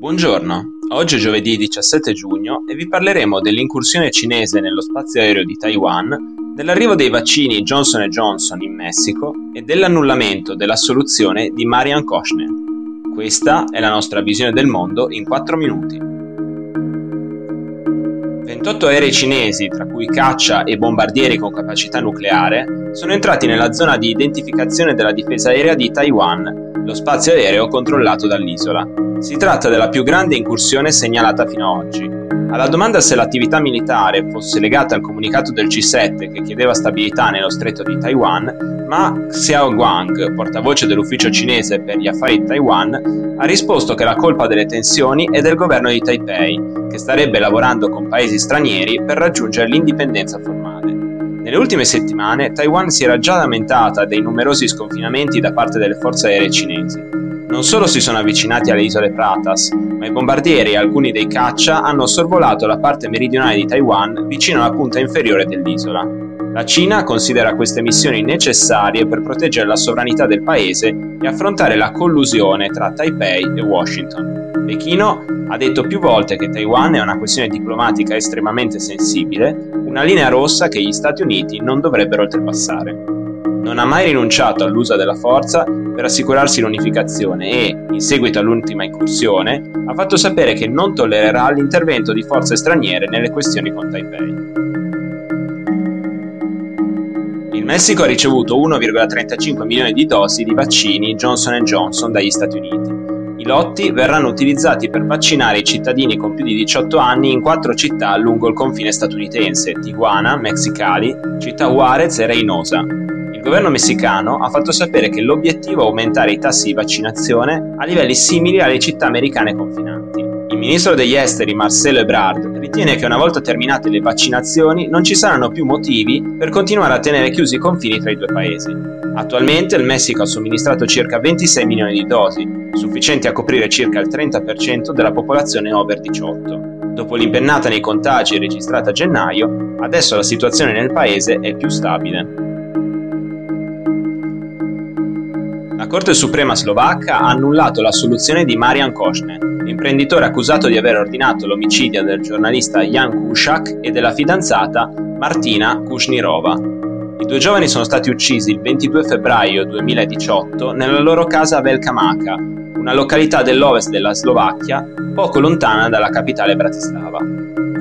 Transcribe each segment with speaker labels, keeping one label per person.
Speaker 1: Buongiorno, oggi è giovedì 17 giugno e vi parleremo dell'incursione cinese nello spazio aereo di Taiwan, dell'arrivo dei vaccini Johnson Johnson in Messico e dell'annullamento della soluzione di Marian Koshner. Questa è la nostra visione del mondo in 4 minuti. 28 aerei cinesi, tra cui caccia e bombardieri con capacità nucleare, sono entrati nella zona di identificazione della difesa aerea di Taiwan, lo spazio aereo controllato dall'isola. Si tratta della più grande incursione segnalata fino ad oggi. Alla domanda se l'attività militare fosse legata al comunicato del C7 che chiedeva stabilità nello stretto di Taiwan, Ma Xiaoguang, portavoce dell'ufficio cinese per gli affari di Taiwan, ha risposto che la colpa delle tensioni è del governo di Taipei, che starebbe lavorando con paesi stranieri per raggiungere l'indipendenza formale. Nelle ultime settimane Taiwan si era già lamentata dei numerosi sconfinamenti da parte delle forze aeree cinesi. Non solo si sono avvicinati alle isole Pratas, ma i bombardieri e alcuni dei caccia hanno sorvolato la parte meridionale di Taiwan vicino alla punta inferiore dell'isola. La Cina considera queste missioni necessarie per proteggere la sovranità del paese e affrontare la collusione tra Taipei e Washington. Pechino ha detto più volte che Taiwan è una questione diplomatica estremamente sensibile, una linea rossa che gli Stati Uniti non dovrebbero oltrepassare. Non ha mai rinunciato all'uso della forza per assicurarsi l'unificazione e, in seguito all'ultima incursione, ha fatto sapere che non tollererà l'intervento di forze straniere nelle questioni con Taipei. Messico ha ricevuto 1,35 milioni di dosi di vaccini Johnson Johnson dagli Stati Uniti. I lotti verranno utilizzati per vaccinare i cittadini con più di 18 anni in quattro città lungo il confine statunitense, Tijuana, Mexicali, Città Juarez e Reynosa, il governo messicano ha fatto sapere che l'obiettivo è aumentare i tassi di vaccinazione a livelli simili alle città americane confinanti. Ministro degli esteri Marcelo Ebrard ritiene che una volta terminate le vaccinazioni non ci saranno più motivi per continuare a tenere chiusi i confini tra i due paesi. Attualmente il Messico ha somministrato circa 26 milioni di dosi, sufficienti a coprire circa il 30% della popolazione over 18. Dopo l'impennata nei contagi registrata a gennaio, adesso la situazione nel paese è più stabile. Corte Suprema slovacca ha annullato la soluzione di Marian Košne, l'imprenditore accusato di aver ordinato l'omicidio del giornalista Jan Kušak e della fidanzata Martina Kushnirova. I due giovani sono stati uccisi il 22 febbraio 2018 nella loro casa a Velka Maka, una località dell'ovest della Slovacchia, poco lontana dalla capitale Bratislava.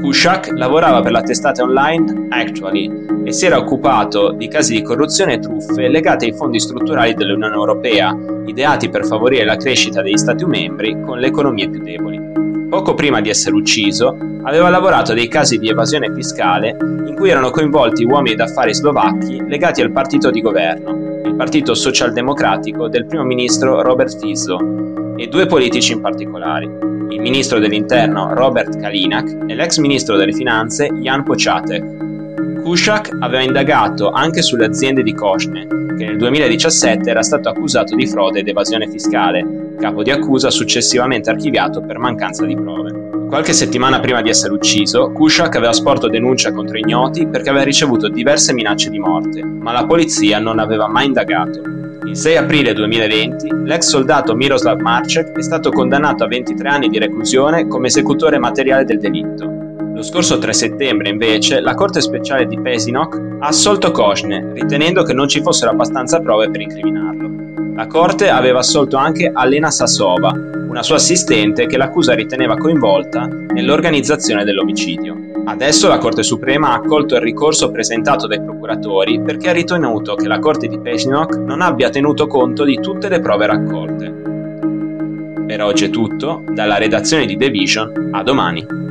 Speaker 1: Kushak lavorava per la testata online Actually e si era occupato di casi di corruzione e truffe legate ai fondi strutturali dell'Unione Europea, ideati per favorire la crescita degli Stati membri con le economie più deboli. Poco prima di essere ucciso, aveva lavorato a dei casi di evasione fiscale in cui erano coinvolti uomini d'affari slovacchi legati al partito di governo, Partito Socialdemocratico del primo ministro Robert Fico, e due politici in particolare, il ministro dell'interno Robert Kalinak e l'ex ministro delle finanze Jan Pochatek. Kushak aveva indagato anche sulle aziende di Koshne, che nel 2017 era stato accusato di frode ed evasione fiscale, capo di accusa successivamente archiviato per mancanza di prove. Qualche settimana prima di essere ucciso, Kushak aveva sporto denuncia contro ignoti perché aveva ricevuto diverse minacce di morte, ma la polizia non aveva mai indagato. Il 6 aprile 2020 l'ex soldato Miroslav Marcek è stato condannato a 23 anni di reclusione come esecutore materiale del delitto. Lo scorso 3 settembre, invece, la Corte speciale di Pesinok ha assolto Koshne, ritenendo che non ci fossero abbastanza prove per incriminarlo. La Corte aveva assolto anche Alena Sasova, una sua assistente che l'accusa riteneva coinvolta nell'organizzazione dell'omicidio. Adesso la Corte Suprema ha accolto il ricorso presentato dai procuratori perché ha ritenuto che la Corte di Peshinok non abbia tenuto conto di tutte le prove raccolte. Per oggi è tutto, dalla redazione di The Vision, a domani.